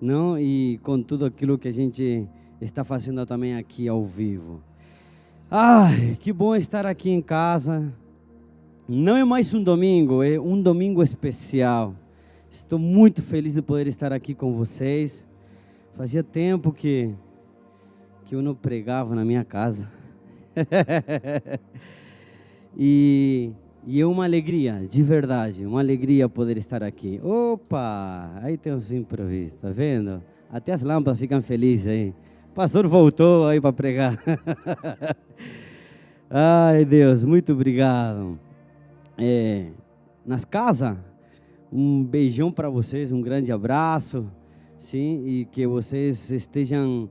não? E com tudo aquilo que a gente está fazendo também aqui ao vivo. Ai, que bom estar aqui em casa. Não é mais um domingo, é um domingo especial. Estou muito feliz de poder estar aqui com vocês. Fazia tempo que que eu não pregava na minha casa. e e é uma alegria, de verdade, uma alegria poder estar aqui. Opa, aí tem uns improvisos, tá vendo? Até as lâmpadas ficam felizes aí. O pastor voltou aí para pregar. Ai, Deus, muito obrigado. É, nas casas, um beijão para vocês, um grande abraço, sim, e que vocês estejam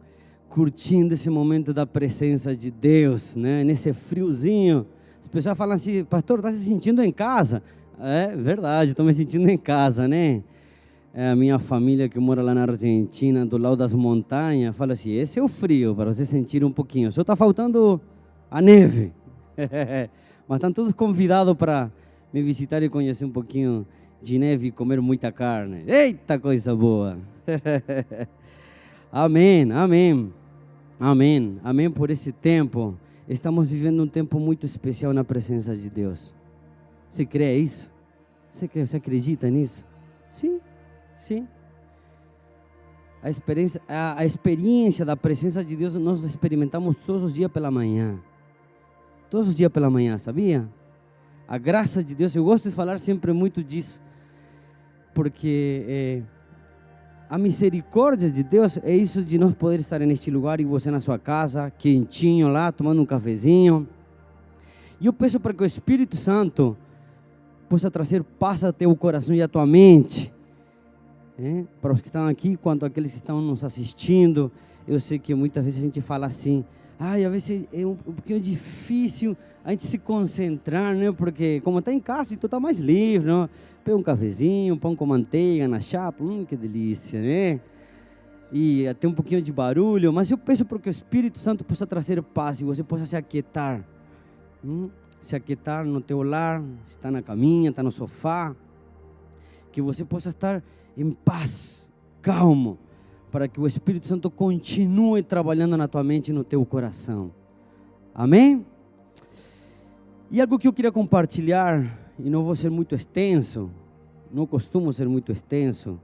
curtindo esse momento da presença de Deus, né? Nesse friozinho as pessoas falam assim, pastor, está se sentindo em casa? É verdade, estou me sentindo em casa, né? É a minha família que mora lá na Argentina, do lado das montanhas, fala assim: esse é o frio, para você sentir um pouquinho. Só está faltando a neve. Mas estão todos convidados para me visitar e conhecer um pouquinho de neve e comer muita carne. Eita coisa boa! amém, amém, amém, amém por esse tempo. Estamos vivendo um tempo muito especial na presença de Deus. Você crê isso? Você, crê, você acredita nisso? Sim, sim. A experiência, a, a experiência da presença de Deus nós experimentamos todos os dias pela manhã. Todos os dias pela manhã, sabia? A graça de Deus, eu gosto de falar sempre muito disso, porque é, a misericórdia de Deus é isso de nós poder estar neste lugar e você na sua casa, quentinho lá, tomando um cafezinho. E eu peço para que o Espírito Santo possa trazer paz a teu coração e a tua mente. É? Para os que estão aqui, quanto aqueles que estão nos assistindo, eu sei que muitas vezes a gente fala assim, ai, às vezes é um, um pouquinho difícil a gente se concentrar, né? Porque como está em casa, então está mais livre, não? Pega um cafezinho, pão com manteiga na chapa, hum, que delícia, né? E até um pouquinho de barulho, mas eu peço para que o Espírito Santo possa trazer paz e você possa se aquietar. Hum? Se aquietar no teu lar, está na caminha, está no sofá. Que você possa estar em paz, calmo para que o Espírito Santo continue trabalhando na tua mente e no teu coração. Amém? E algo que eu queria compartilhar, e não vou ser muito extenso, não costumo ser muito extenso,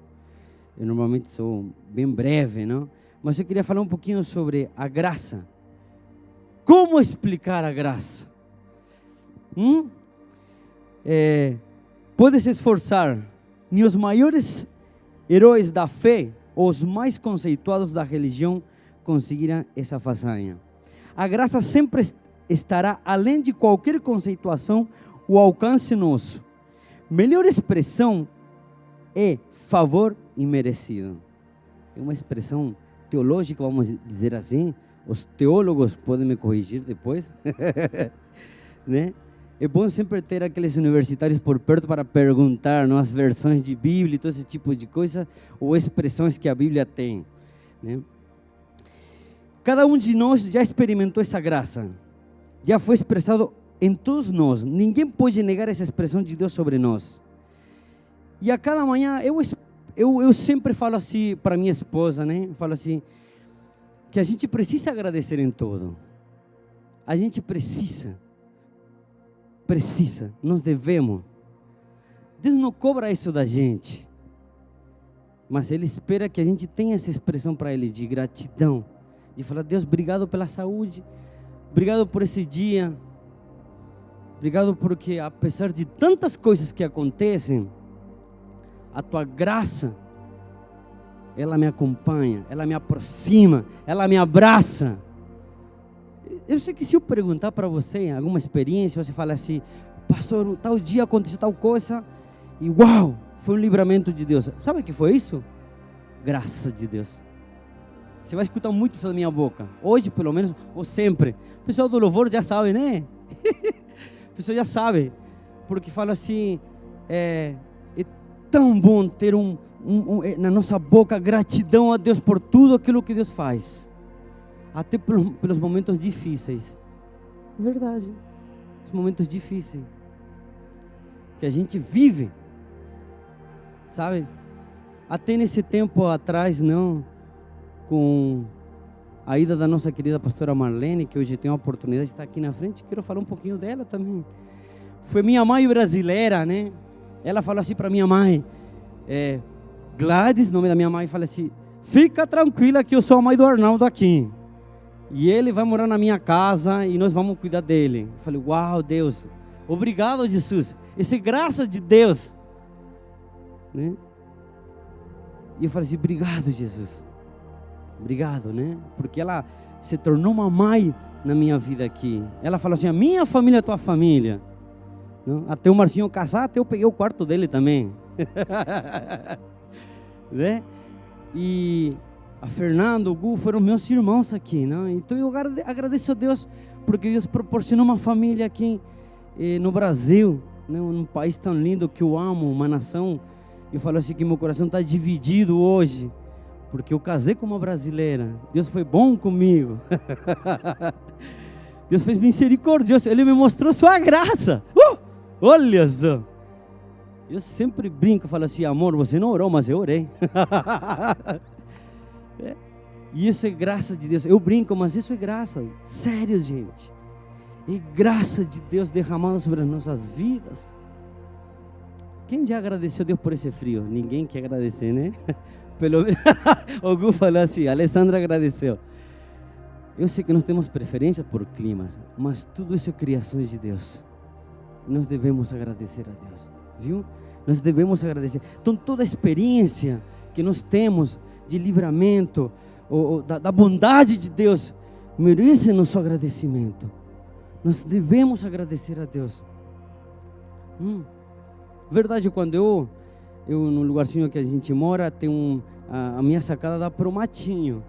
eu normalmente sou bem breve, não? Mas eu queria falar um pouquinho sobre a graça. Como explicar a graça? Hum? É, pode se esforçar, nem os maiores heróis da fé os mais conceituados da religião conseguiram essa façanha. A graça sempre estará além de qualquer conceituação o alcance nosso. Melhor expressão é favor imerecido. É uma expressão teológica, vamos dizer assim. Os teólogos podem me corrigir depois, né? É bom sempre ter aqueles universitários por perto para perguntar não, as versões de Bíblia e todo esse tipo de coisa, ou expressões que a Bíblia tem. Né? Cada um de nós já experimentou essa graça, já foi expressado em todos nós. Ninguém pode negar essa expressão de Deus sobre nós. E a cada manhã eu, eu, eu sempre falo assim para minha esposa, né? Falo assim, que a gente precisa agradecer em tudo. A gente precisa precisa, nós devemos. Deus não cobra isso da gente, mas Ele espera que a gente tenha essa expressão para Ele de gratidão, de falar: Deus, obrigado pela saúde, obrigado por esse dia, obrigado porque, apesar de tantas coisas que acontecem, a tua graça, ela me acompanha, ela me aproxima, ela me abraça. Eu sei que se eu perguntar para você alguma experiência, você fala assim, pastor, tal dia aconteceu tal coisa, e uau, foi um livramento de Deus. Sabe o que foi isso? Graça de Deus. Você vai escutar muito isso da minha boca. Hoje, pelo menos, ou sempre. O pessoal do louvor já sabe, né? o pessoal já sabe. Porque fala assim, é, é tão bom ter um, um, um, é, na nossa boca gratidão a Deus por tudo aquilo que Deus faz até pelos momentos difíceis. Verdade. Os momentos difíceis que a gente vive, sabe? até nesse tempo atrás, não, com a ida da nossa querida pastora Marlene, que hoje tem a oportunidade de estar aqui na frente, quero falar um pouquinho dela também. Foi minha mãe brasileira, né? Ela falou assim para minha mãe, é, Gladys, nome da minha mãe, fala assim: fica tranquila que eu sou a mãe do Arnaldo aqui. E ele vai morar na minha casa e nós vamos cuidar dele. Eu falei, uau, Deus, obrigado, Jesus. Essa é graça de Deus. Né? E eu falei assim, obrigado, Jesus. Obrigado, né? Porque ela se tornou uma mãe na minha vida aqui. Ela falou assim: a minha família é tua família. Não? Até o Marcinho casar, até eu peguei o quarto dele também. né? E a Fernando, o Gu foram meus irmãos aqui, não? Então eu agradeço a Deus porque Deus proporcionou uma família aqui eh, no Brasil, né? um país tão lindo que eu amo, uma nação. Eu falo assim que meu coração está dividido hoje porque eu casei com uma brasileira. Deus foi bom comigo. Deus fez misericordioso. Ele me mostrou sua graça. Uh! Olha só. Eu sempre brinco, falo assim, amor, você não orou, mas eu orei. é. E isso é graça de Deus. Eu brinco, mas isso é graça. Sério, gente. É graça de Deus derramada sobre as nossas vidas. Quem já agradeceu a Deus por esse frio? Ninguém quer agradecer, né? Pelo Gu falou assim, Alessandra agradeceu. Eu sei que nós temos preferência por climas, mas tudo isso é criações de Deus. Nós devemos agradecer a Deus, viu? Nós devemos agradecer. Então toda a experiência que nós temos de livramento, ou, ou da, da, bondade de Deus, merece nosso agradecimento. Nós devemos agradecer a Deus. Hum. Verdade, quando eu eu no lugarzinho que a gente mora tem um a, a minha sacada dá para o matinho.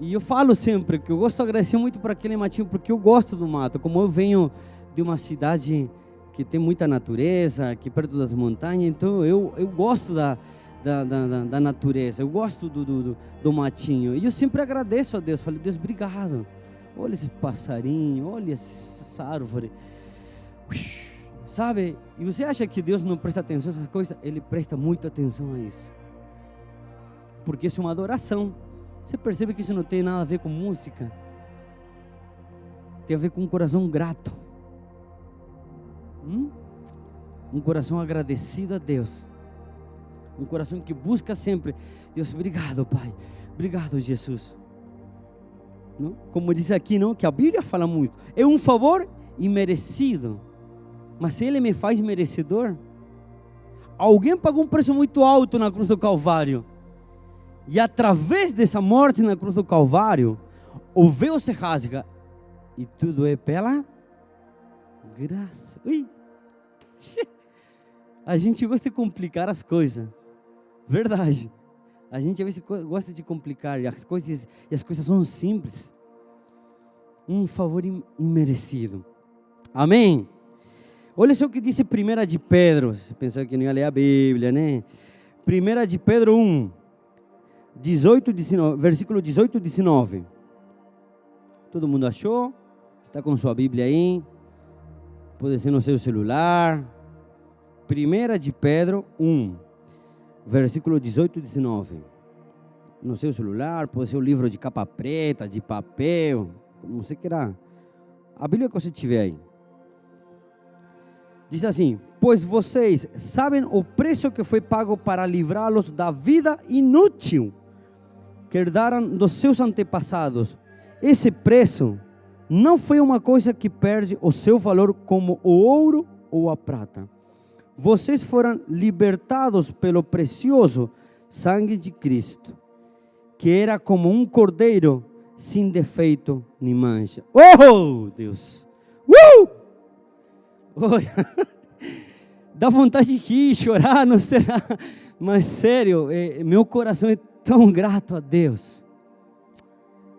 E eu falo sempre que eu gosto de agradecer muito para aquele matinho porque eu gosto do mato. Como eu venho de uma cidade que tem muita natureza, aqui perto das montanhas, então eu, eu gosto da, da, da, da natureza, eu gosto do, do, do, matinho. E eu sempre agradeço a Deus. Falei, Deus, obrigado. Olha esse passarinho, olha essa árvore. Ux Sabe? E você acha que Deus não presta atenção a essas coisas? Ele presta muita atenção a isso. Porque isso é uma adoração. Você percebe que isso não tem nada a ver com música? Tem a ver com um coração grato. Hum? Um coração agradecido a Deus. Um coração que busca sempre. Deus, obrigado, Pai. Obrigado, Jesus. Não? Como diz aqui, não? Que a Bíblia fala muito. É um favor imerecido. Mas ele me faz merecedor, alguém pagou um preço muito alto na cruz do Calvário. E através dessa morte na cruz do Calvário, o véu se rasga e tudo é pela graça. Ui. A gente gosta de complicar as coisas. Verdade. A gente às vezes gosta de complicar as coisas, e as coisas são simples. Um favor imerecido. Amém. Olha só o que disse 1 de Pedro. Você pensou que não ia ler a Bíblia, né? 1 de Pedro 1, 18, 19, versículo 18 e 19. Todo mundo achou? Está com sua Bíblia aí? Pode ser no seu celular. 1 de Pedro 1, versículo 18 e 19. No seu celular, pode ser um livro de capa preta, de papel, como você queira. A Bíblia que você tiver aí. Diz assim: Pois vocês sabem o preço que foi pago para livrá-los da vida inútil que herdaram dos seus antepassados. Esse preço não foi uma coisa que perde o seu valor como o ouro ou a prata. Vocês foram libertados pelo precioso sangue de Cristo, que era como um cordeiro sem defeito nem mancha. Oh, Deus! Uh! Dá vontade de rir, chorar, não será? Mas sério, é, meu coração é tão grato a Deus.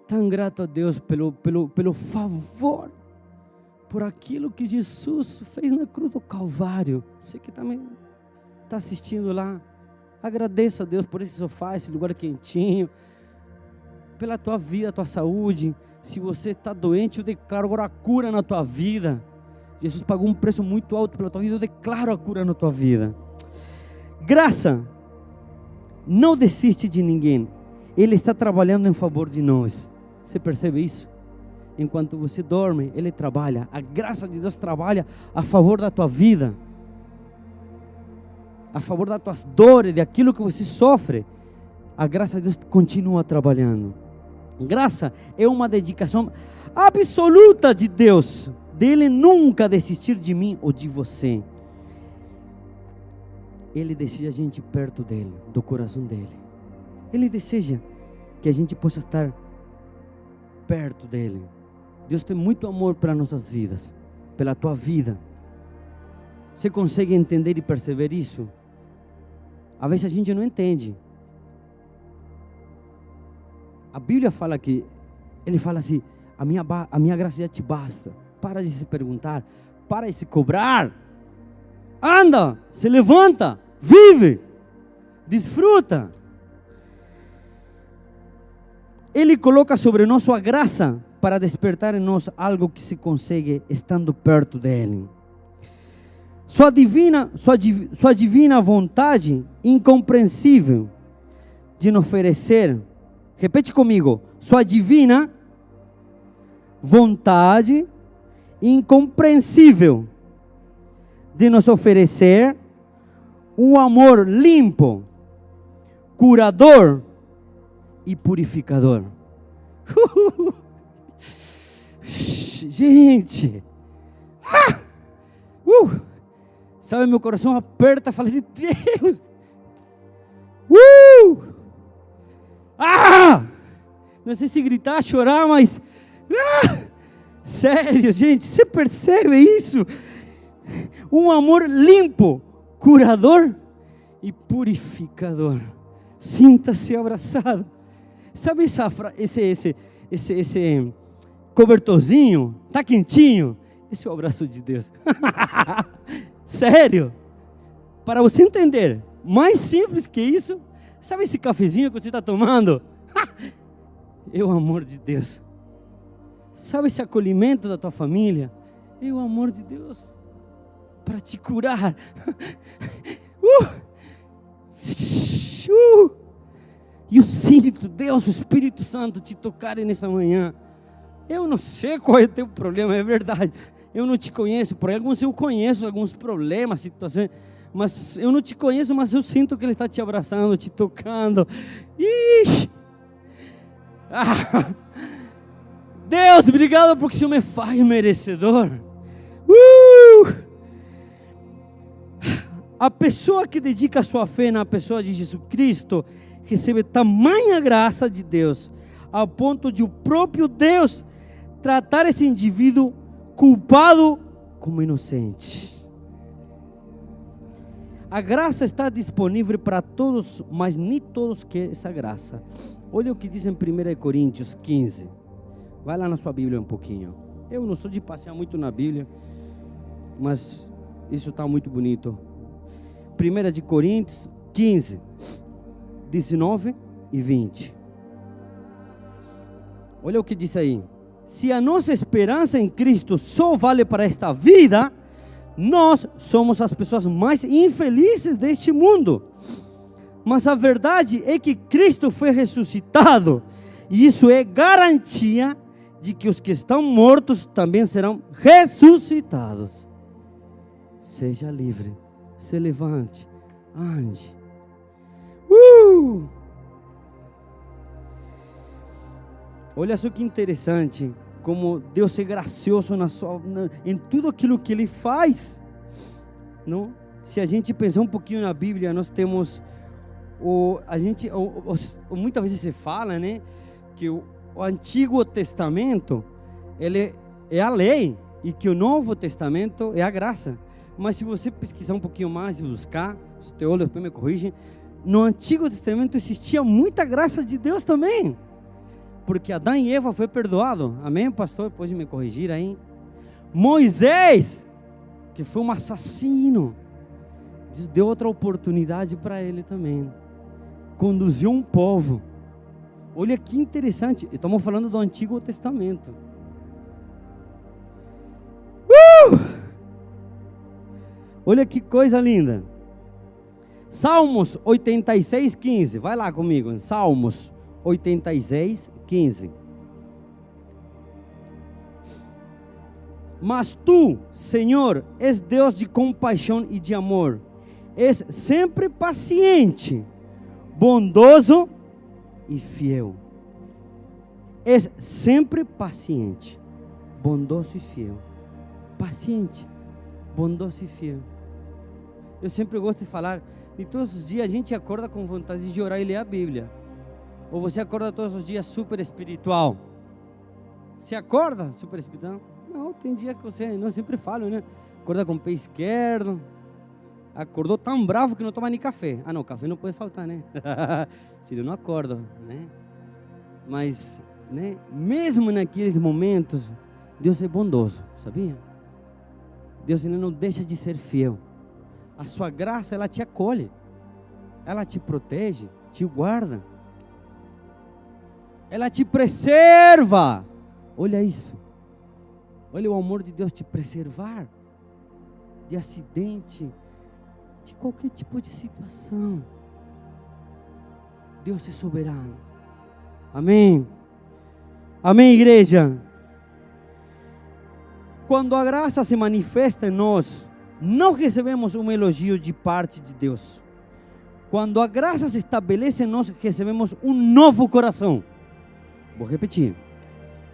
Tão grato a Deus pelo, pelo, pelo favor, por aquilo que Jesus fez na cruz do Calvário. Você que também está assistindo lá, agradeça a Deus por esse sofá, esse lugar quentinho, pela tua vida, tua saúde. Se você está doente, eu declaro agora a cura na tua vida. Jesus pagou um preço muito alto pela tua vida. Eu declaro a cura na tua vida. Graça não desiste de ninguém. Ele está trabalhando em favor de nós. Você percebe isso? Enquanto você dorme, Ele trabalha. A graça de Deus trabalha a favor da tua vida, a favor das tuas dores, de aquilo que você sofre. A graça de Deus continua trabalhando. Graça é uma dedicação absoluta de Deus, dele nunca desistir de mim ou de você. Ele deseja a gente perto dele, do coração dele. Ele deseja que a gente possa estar perto dele. Deus tem muito amor para nossas vidas, pela tua vida. Você consegue entender e perceber isso? Às vezes a gente não entende. A Bíblia fala que, ele fala assim: a minha, a minha graça já te basta. Para de se perguntar, para de se cobrar. Anda, se levanta, vive, desfruta. Ele coloca sobre nós sua graça para despertar em nós algo que se consegue estando perto dele. Sua divina, sua, sua divina vontade incompreensível de nos oferecer. Repete comigo. Sua divina vontade incompreensível de nos oferecer um amor limpo, curador e purificador. Gente, ah! uh! sabe, meu coração aperta, fala assim: Deus, uh! ah! Não sei se gritar, chorar, mas ah! sério, gente, você percebe isso? Um amor limpo, curador e purificador. Sinta-se abraçado. Sabe essa, esse, esse, esse, esse cobertorzinho? Tá quentinho? Esse é o abraço de Deus. Sério? Para você entender, mais simples que isso, sabe esse cafezinho que você está tomando? é o amor de Deus. Sabe esse acolhimento da tua família? É o amor de Deus para te curar. uh! Uh! E eu sinto Deus, o Espírito Santo, te tocarem nessa manhã. Eu não sei qual é o teu problema, é verdade. Eu não te conheço, por alguns eu conheço alguns problemas, situações, mas eu não te conheço, mas eu sinto que Ele está te abraçando, te tocando. Ixi! Ah! Deus, obrigado porque o Senhor me faz merecedor. Uh! A pessoa que dedica sua fé na pessoa de Jesus Cristo recebe tamanha graça de Deus, ao ponto de o próprio Deus tratar esse indivíduo culpado como inocente. A graça está disponível para todos, mas nem todos querem essa graça. Olha o que diz em 1 Coríntios 15. Vai lá na sua Bíblia um pouquinho. Eu não sou de passear muito na Bíblia, mas isso está muito bonito. 1 de Coríntios 15. 19 e 20. Olha o que diz aí. Se a nossa esperança em Cristo só vale para esta vida, nós somos as pessoas mais infelizes deste mundo. Mas a verdade é que Cristo foi ressuscitado, e isso é garantia de que os que estão mortos também serão ressuscitados. Seja livre, se levante, ande Uh! Olha só que interessante, como Deus é gracioso na sua, na, em tudo aquilo que Ele faz. Não? Se a gente pensar um pouquinho na Bíblia, nós temos o, a gente, o, o, muitas vezes se fala, né, que o, o Antigo Testamento ele é a lei e que o Novo Testamento é a graça. Mas se você pesquisar um pouquinho mais e buscar, os teólogos me corrigem, no Antigo Testamento existia muita graça de Deus também. Porque Adão e Eva foi perdoado. Amém, pastor? Pode me corrigir aí. Moisés, que foi um assassino, deu outra oportunidade para ele também. Conduziu um povo. Olha que interessante. Estamos falando do Antigo Testamento. Uh! Olha que coisa linda. Salmos 86, 15. Vai lá comigo. Salmos 86, 15. Mas tu, Senhor, és Deus de compaixão e de amor. És sempre paciente, bondoso e fiel. És sempre paciente, bondoso e fiel. Paciente, bondoso e fiel. Eu sempre gosto de falar, e todos os dias a gente acorda com vontade de orar e ler a Bíblia. Ou você acorda todos os dias super espiritual? Você acorda super espiritual? Não, tem dia que você, não sempre falo, né? Acorda com o pé esquerdo. Acordou tão bravo que não toma nem café. Ah, não, café não pode faltar, né? Se eu não acordo, né? Mas, né? Mesmo naqueles momentos, Deus é bondoso, sabia? Deus ainda não deixa de ser fiel. A sua graça, ela te acolhe. Ela te protege, te guarda. Ela te preserva. Olha isso. Olha o amor de Deus te preservar de acidente, de qualquer tipo de situação. Deus é soberano. Amém. Amém, igreja. Quando a graça se manifesta em nós, não recebemos um elogio de parte de Deus. Quando a graça se estabelece em nós, recebemos um novo coração. Vou repetir.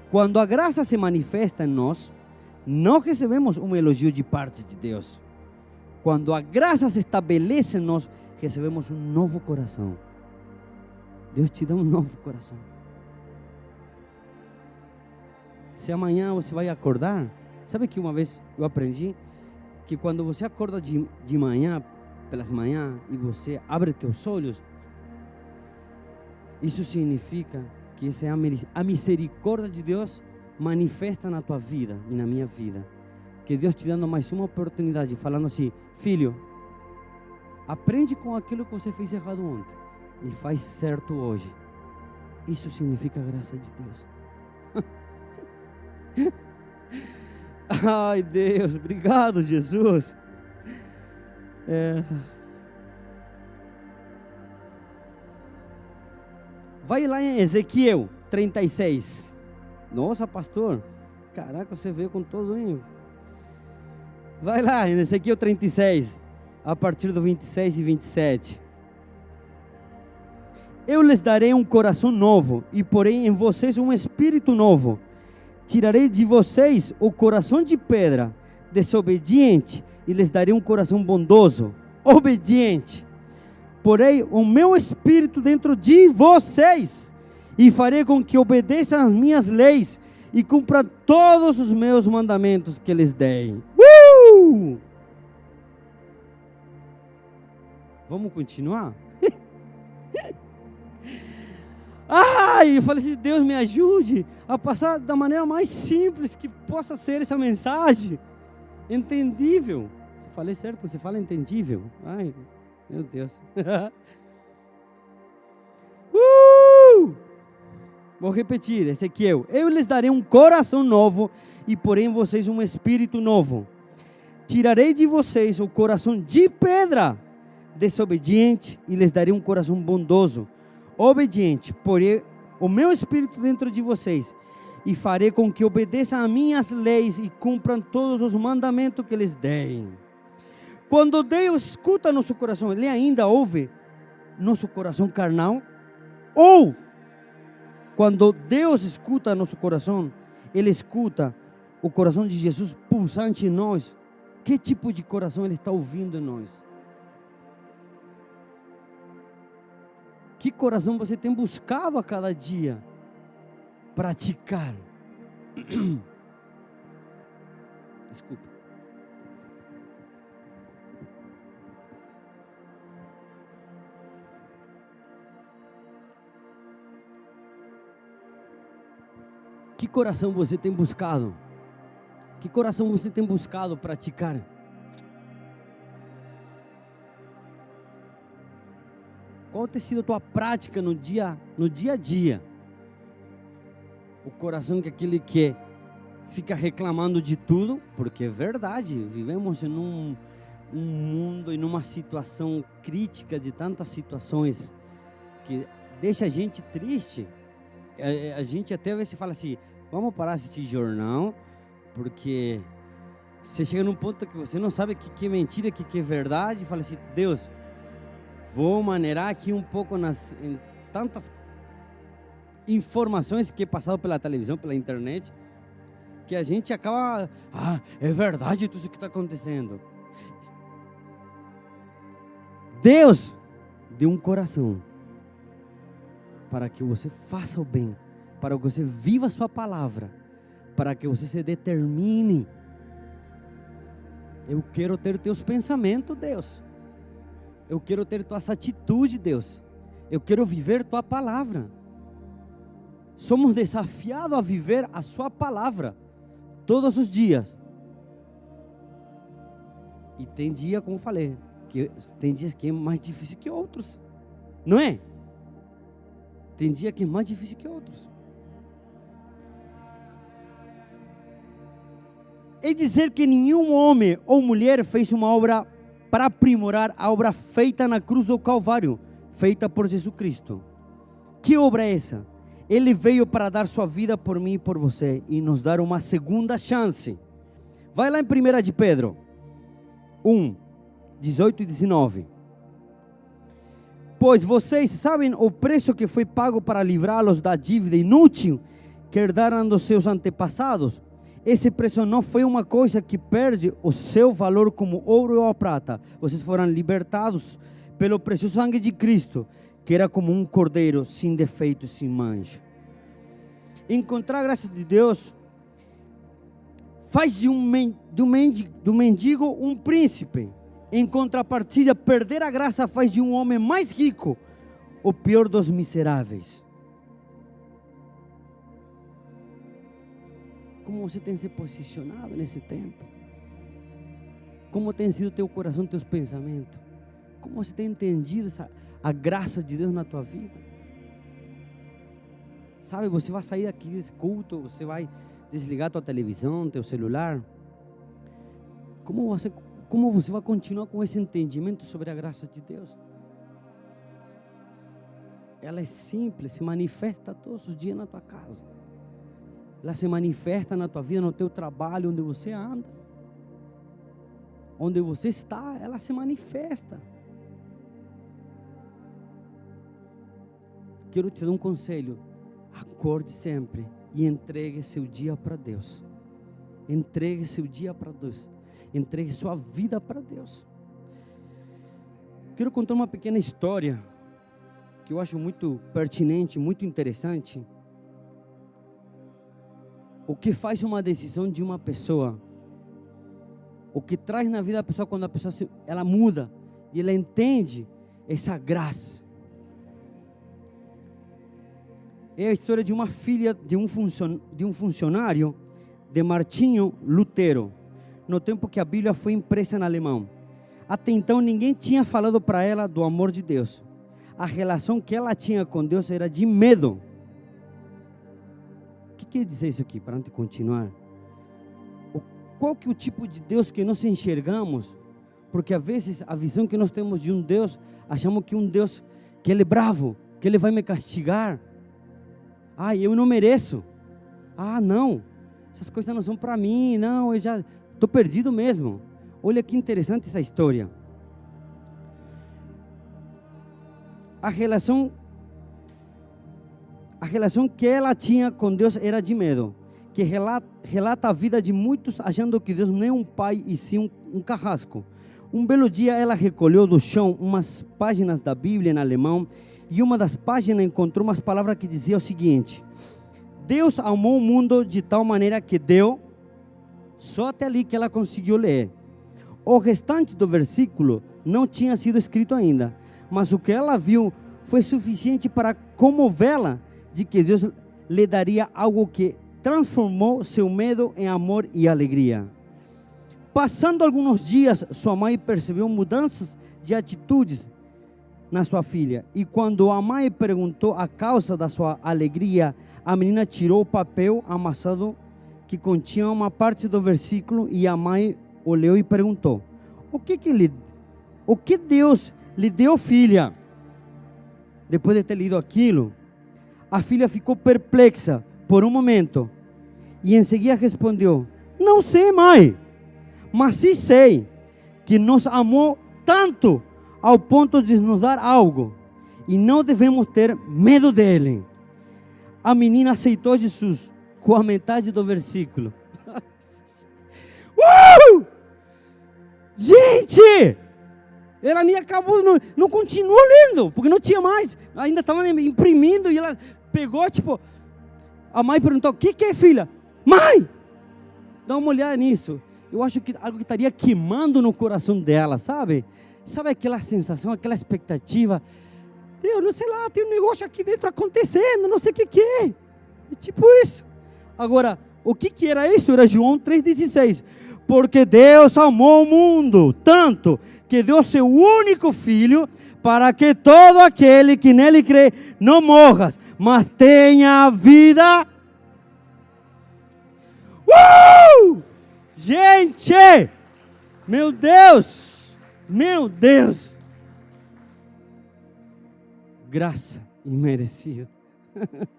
Quando a graça se manifesta em nós, não recebemos um elogio de parte de Deus. Quando a graça se estabelece em nós, recebemos um novo coração. Deus te dá um novo coração. Se amanhã você vai acordar, sabe que uma vez eu aprendi que quando você acorda de, de manhã, pelas manhãs, e você abre teus olhos, isso significa que essa é a misericórdia de Deus manifesta na tua vida e na minha vida. Que Deus te dando mais uma oportunidade, falando assim: Filho, aprende com aquilo que você fez errado ontem e faz certo hoje. Isso significa graça de Deus. Ai, Deus, obrigado, Jesus. É... Vai lá em Ezequiel 36. Nossa, pastor. Caraca, você veio com todo, hein? Vai lá, em Ezequiel 36, a partir do 26 e 27. Eu lhes darei um coração novo e porei em vocês um espírito novo. Tirarei de vocês o coração de pedra, desobediente, e lhes darei um coração bondoso, obediente porei o meu espírito dentro de vocês e farei com que obedeçam as minhas leis e cumpra todos os meus mandamentos que lhes dei. Uh! Vamos continuar? Ai, eu falei assim, Deus me ajude a passar da maneira mais simples que possa ser essa mensagem. Entendível. Falei certo? Você fala entendível? Ai, meu Deus. uh! Vou repetir, Ezequiel. Eu lhes darei um coração novo e porém vocês um espírito novo. Tirarei de vocês o coração de pedra, desobediente, e lhes darei um coração bondoso, obediente. Porém, o meu espírito dentro de vocês, e farei com que obedeçam a minhas leis e cumpram todos os mandamentos que lhes deem. Quando Deus escuta nosso coração, Ele ainda ouve nosso coração carnal? Ou, quando Deus escuta nosso coração, Ele escuta o coração de Jesus pulsante em nós? Que tipo de coração Ele está ouvindo em nós? Que coração você tem buscado a cada dia praticar? Desculpa. Que coração você tem buscado? Que coração você tem buscado praticar? Qual tem sido a tua prática no dia, no dia a dia? O coração que aquele que fica reclamando de tudo, porque é verdade, vivemos em um, um mundo em uma situação crítica de tantas situações que deixa a gente triste. A, a gente até às vezes fala assim, vamos parar de assistir jornal, porque você chega num ponto que você não sabe o que, que é mentira, o que, que é verdade, e fala assim, Deus, vou maneirar aqui um pouco nas em tantas informações que é passado pela televisão, pela internet, que a gente acaba, ah, é verdade tudo isso que está acontecendo. Deus deu um coração para que você faça o bem, para que você viva a sua palavra, para que você se determine. Eu quero ter teus pensamentos, Deus. Eu quero ter tuas atitudes, Deus. Eu quero viver tua palavra. Somos desafiados a viver a sua palavra todos os dias. E tem dia, como falei, que tem dias que é mais difícil que outros. Não é? Tem dia que é mais difícil que outros. É dizer que nenhum homem ou mulher fez uma obra para aprimorar a obra feita na cruz do Calvário, feita por Jesus Cristo. Que obra é essa? Ele veio para dar sua vida por mim e por você e nos dar uma segunda chance. Vai lá em 1 de Pedro 1, 18 e 19. Pois vocês sabem o preço que foi pago para livrá-los da dívida inútil que herdaram dos seus antepassados. Esse preço não foi uma coisa que perde o seu valor como ouro ou prata. Vocês foram libertados pelo precioso sangue de Cristo, que era como um cordeiro sem defeito sem mancha. Encontrar a graça de Deus faz de um, um, mendigo, um mendigo um príncipe. Em contrapartida, perder a graça faz de um homem mais rico o pior dos miseráveis. Como você tem se posicionado nesse tempo? Como tem sido teu coração, teus pensamentos? Como você tem entendido essa, a graça de Deus na tua vida? Sabe, você vai sair aqui desse culto, você vai desligar tua televisão, teu celular. Como você como você vai continuar com esse entendimento sobre a graça de Deus? Ela é simples, se manifesta todos os dias na tua casa. Ela se manifesta na tua vida, no teu trabalho, onde você anda. Onde você está, ela se manifesta. Quero te dar um conselho. Acorde sempre e entregue seu dia para Deus. Entregue seu dia para Deus. Entregue sua vida para Deus. Quero contar uma pequena história que eu acho muito pertinente, muito interessante. O que faz uma decisão de uma pessoa, o que traz na vida da pessoa quando a pessoa se, ela muda e ela entende essa graça. É a história de uma filha de um, de um funcionário de Martinho Lutero no tempo que a Bíblia foi impressa em alemão. Até então ninguém tinha falado para ela do amor de Deus. A relação que ela tinha com Deus era de medo. O que quer dizer isso aqui, para antes de continuar? Qual que é o tipo de Deus que nós enxergamos? Porque às vezes a visão que nós temos de um Deus, achamos que um Deus que ele é bravo, que ele vai me castigar. Ah, eu não mereço. Ah, não. Essas coisas não são para mim, não, eu já Estou perdido mesmo. Olha que interessante essa história. A relação a relação que ela tinha com Deus era de medo, que relata, relata a vida de muitos achando que Deus não é um pai e sim um, um carrasco. Um belo dia ela recolheu do chão umas páginas da Bíblia em alemão e uma das páginas encontrou umas palavras que dizia o seguinte: Deus amou o mundo de tal maneira que deu só até ali que ela conseguiu ler. O restante do versículo não tinha sido escrito ainda, mas o que ela viu foi suficiente para comovê-la de que Deus lhe daria algo que transformou seu medo em amor e alegria. Passando alguns dias, sua mãe percebeu mudanças de atitudes na sua filha. E quando a mãe perguntou a causa da sua alegria, a menina tirou o papel amassado que continha uma parte do versículo e a mãe olhou e perguntou: o que que ele, o que Deus lhe deu filha? Depois de ter lido aquilo, a filha ficou perplexa por um momento e em seguida respondeu: Não sei, mãe, mas sim sei que nos amou tanto ao ponto de nos dar algo e não devemos ter medo dele. A menina aceitou Jesus com a metade do versículo. uh! Gente! Ela nem acabou, não, não continuou lendo, porque não tinha mais. Ainda estava imprimindo e ela pegou, tipo. A mãe perguntou: O que, que é, filha? Mãe! Dá uma olhada nisso. Eu acho que algo que estaria queimando no coração dela, sabe? Sabe aquela sensação, aquela expectativa? Deus, não sei lá, tem um negócio aqui dentro acontecendo, não sei o que, que é. É tipo isso. Agora, o que, que era isso? Era João 3,16. Porque Deus amou o mundo tanto que deu seu único filho para que todo aquele que nele crê não morra, mas tenha vida. Uh! Gente! Meu Deus! Meu Deus! Graça imerecida.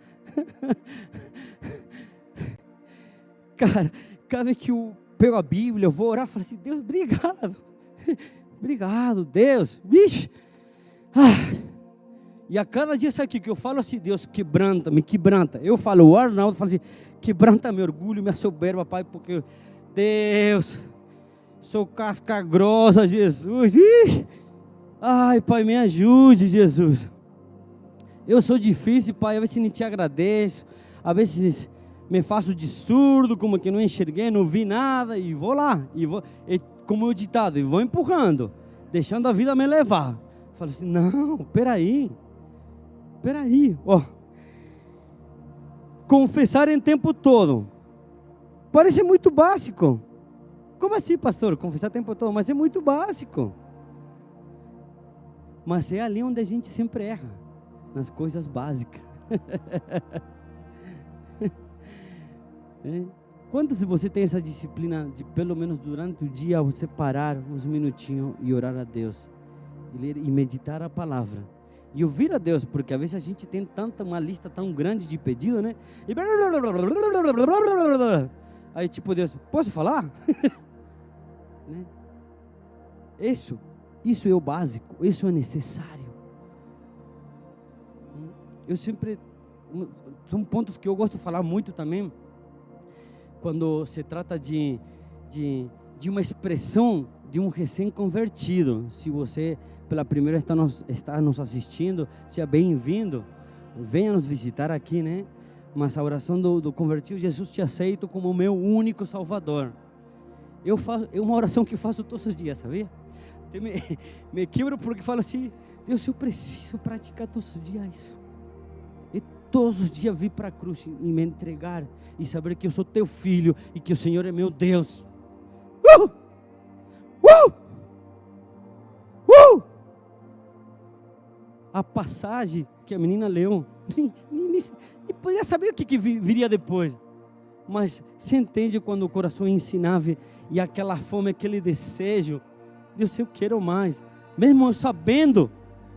Cara, cada vez que eu pego a Bíblia, eu vou orar, eu falo assim: Deus, obrigado. Obrigado, Deus. Vixe. Ah. E a cada dia, sabe o que eu falo assim? Deus, quebranta, me quebranta. Eu falo, o Arnaldo fala assim: quebranta meu orgulho, minha soberba, Pai, porque Deus, sou casca grossa, Jesus. Ih. Ai, Pai, me ajude, Jesus. Eu sou difícil, Pai, às vezes nem te agradeço, às vezes me faço de surdo, como que não enxerguei, não vi nada, e vou lá, e vou, e, como o ditado, e vou empurrando, deixando a vida me levar. Falo assim, não, peraí, peraí, ó. Confessar em tempo todo. Parece muito básico. Como assim, pastor? Confessar o tempo todo, mas é muito básico. Mas é ali onde a gente sempre erra, nas coisas básicas. É. Quantos de você tem essa disciplina de pelo menos durante o dia você parar uns minutinhos e orar a Deus e ler e meditar a palavra e ouvir a Deus, porque às vezes a gente tem tanta uma lista tão grande de pedido, né? E aí tipo Deus, posso falar? né? Isso, isso é o básico, isso é necessário. Eu sempre são pontos que eu gosto de falar muito também quando se trata de, de, de uma expressão de um recém-convertido. Se você pela primeira está nos, está nos assistindo, seja bem-vindo. Venha nos visitar aqui, né? Mas a oração do, do convertido, Jesus te aceito como meu único Salvador. Eu faço, é uma oração que faço todos os dias, sabia? me, me quebro porque falo assim, Deus, eu preciso praticar todos os dias isso todos os dias vir para a cruz e me entregar e saber que eu sou teu filho e que o Senhor é meu Deus. Uh! Uh! A passagem que a menina leu, nem, nem, nem, nem podia saber o que, que viria depois. Mas você entende quando o coração é ensinável e aquela fome, aquele desejo, Deus, eu quero mais, mesmo eu sabendo,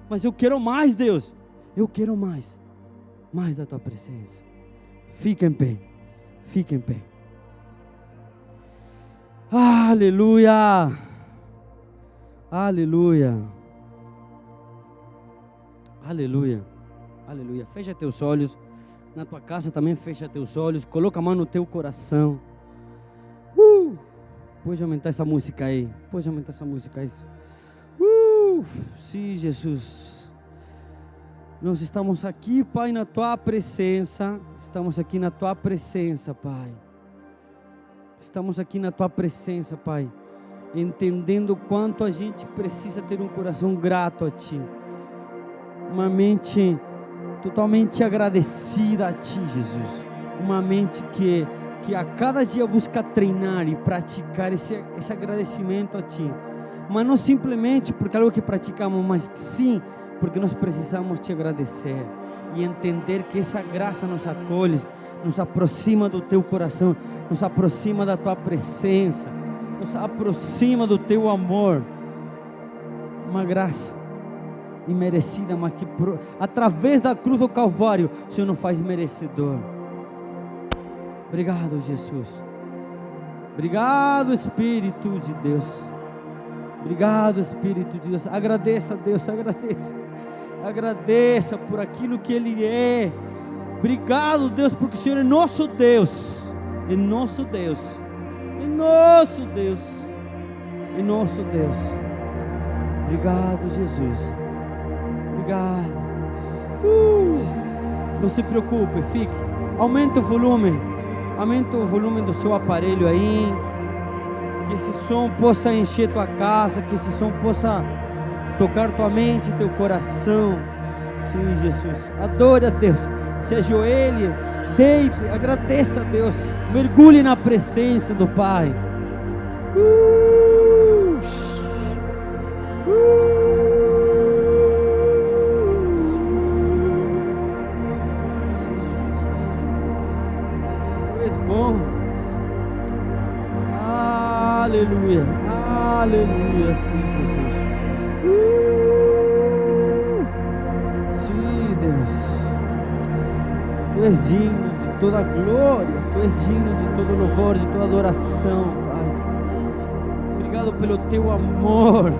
mas eu quero mais, Deus, eu quero mais mais da tua presença. Fica em pé, fica em pé. Aleluia, aleluia, aleluia, aleluia. Fecha teus olhos, na tua casa também fecha teus olhos, coloca a mão no teu coração. Uh! Pode aumentar essa música aí, pode aumentar essa música aí. Uh! Sim, Jesus. Nós estamos aqui, Pai, na tua presença. Estamos aqui na tua presença, Pai. Estamos aqui na tua presença, Pai. Entendendo quanto a gente precisa ter um coração grato a Ti. Uma mente totalmente agradecida a Ti, Jesus. Uma mente que, que a cada dia busca treinar e praticar esse, esse agradecimento a Ti. Mas não simplesmente porque é algo que praticamos, mas sim porque nós precisamos te agradecer e entender que essa graça nos acolhe, nos aproxima do teu coração, nos aproxima da tua presença. nos aproxima do teu amor. Uma graça imerecida, mas que através da cruz do Calvário, o Senhor nos faz merecedor. Obrigado, Jesus. Obrigado, Espírito de Deus. Obrigado, Espírito de Deus. Agradeça a Deus, agradeça. Agradeça por aquilo que Ele é. Obrigado, Deus, porque o Senhor é nosso Deus. É nosso Deus. É nosso Deus. É nosso Deus. Obrigado, Jesus. Obrigado. Uh, não se preocupe, fique. Aumenta o volume. Aumenta o volume do seu aparelho aí. Que esse som possa encher tua casa, que esse som possa tocar tua mente, teu coração. Sim, Jesus. Adore a Deus. Se ajoelhe, deite, agradeça a Deus. Mergulhe na presença do Pai. Uh, Tu és digno de todo louvor, de toda adoração, Pai. Obrigado pelo teu amor.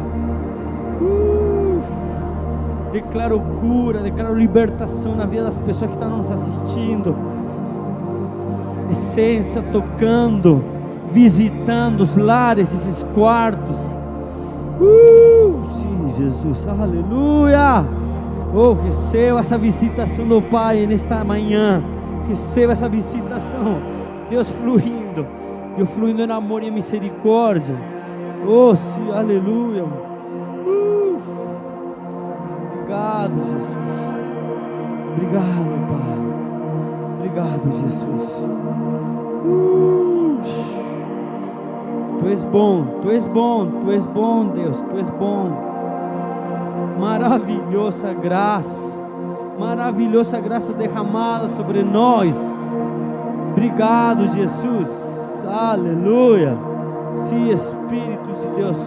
Declaro cura, declaro libertação na vida das pessoas que estão nos assistindo. Essência tocando visitando os lares, esses quartos. Uh, sim, Jesus, aleluia. Oh, receba essa visitação do Pai nesta manhã. Receba essa visitação. Deus fluindo. Deus fluindo em amor e misericórdia. Oh, sim, aleluia. Uh, obrigado, Jesus. Obrigado, Pai. Obrigado, Jesus. Uh. Tu és bom, Tu és bom, Tu és bom, Deus, Tu és bom. Maravilhosa graça, maravilhosa graça derramada sobre nós. Obrigado, Jesus. Aleluia. Sim, Espírito de Deus,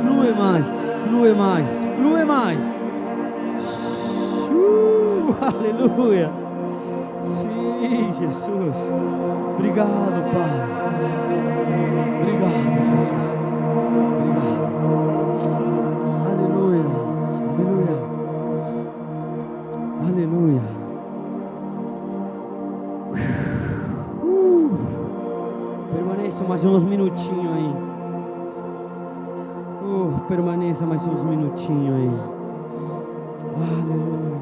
flui mais, flui mais, flui mais. Uh, aleluia. Sim, Jesus. Obrigado, Pai. Obrigado, Jesus. Mais uns minutinhos aí. Uh, permaneça mais uns minutinhos aí. Aleluia.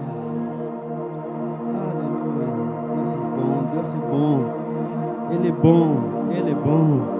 Aleluia. Deus é bom, Deus é bom. Ele é bom, Ele é bom.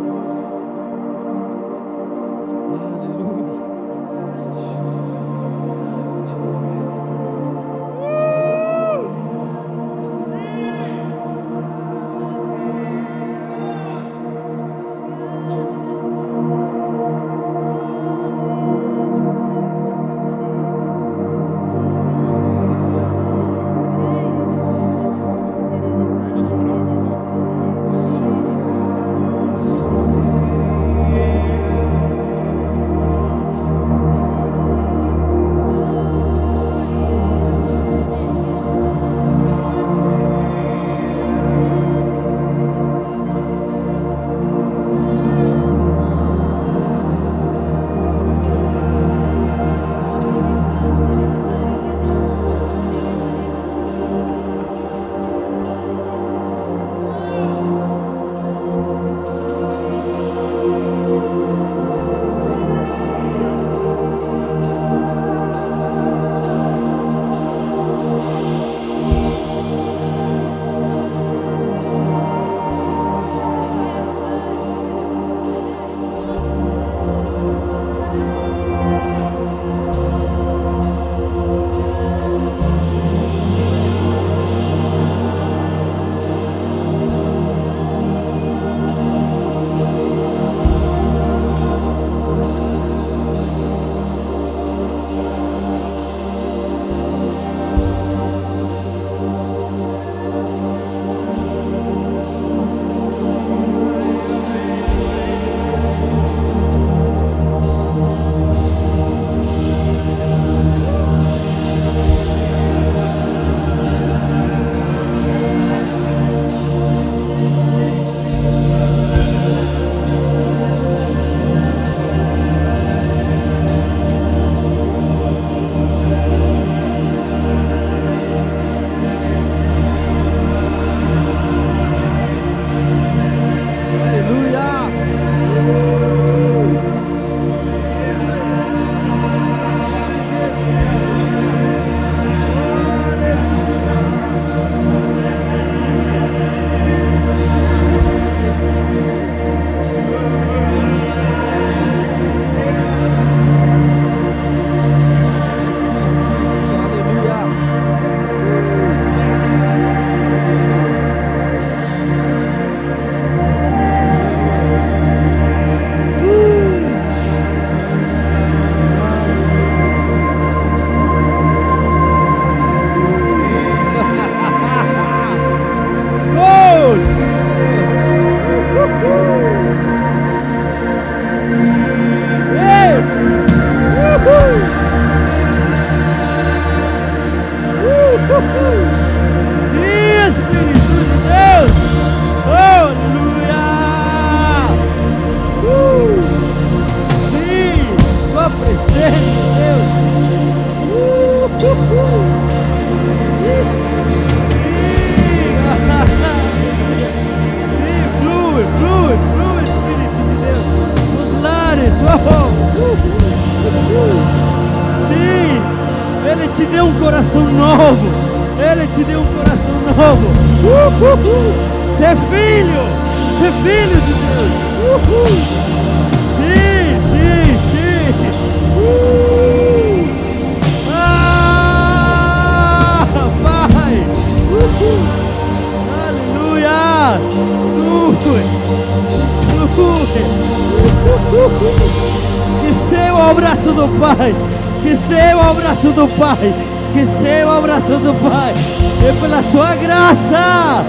Que seu o abraço do Pai. Que seu o abraço do Pai. Que seu o abraço do Pai. E pela sua graça.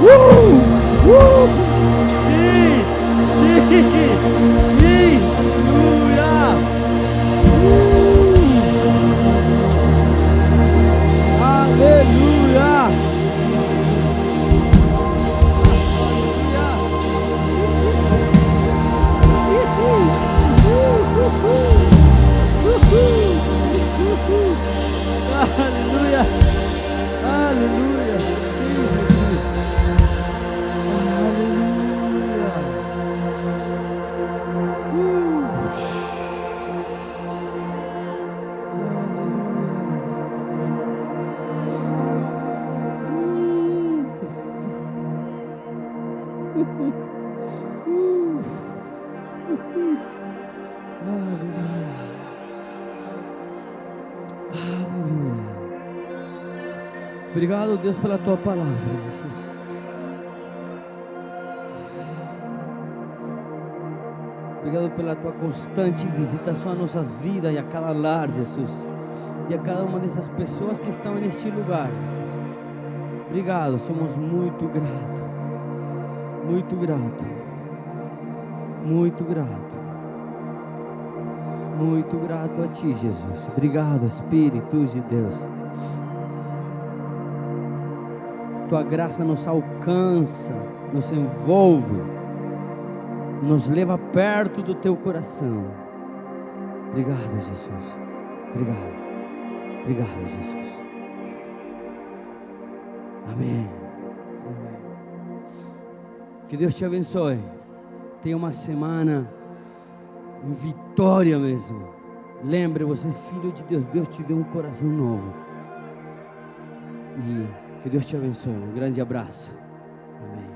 Uh, uh, Deus, pela tua palavra, Jesus. Obrigado pela tua constante visitação às nossas vidas e a cada lar, Jesus. E a cada uma dessas pessoas que estão neste lugar, Jesus. Obrigado, somos muito gratos. Muito grato. Muito grato. Muito grato a Ti, Jesus. Obrigado, Espírito de Deus. Tua graça nos alcança, nos envolve, nos leva perto do Teu coração. Obrigado, Jesus. Obrigado. Obrigado, Jesus. Amém. Amém. Que Deus te abençoe. Tenha uma semana em vitória mesmo. Lembre, você é filho de Deus. Deus te deu um coração novo. E que Deus te abençoe. Um grande abraço. Amém.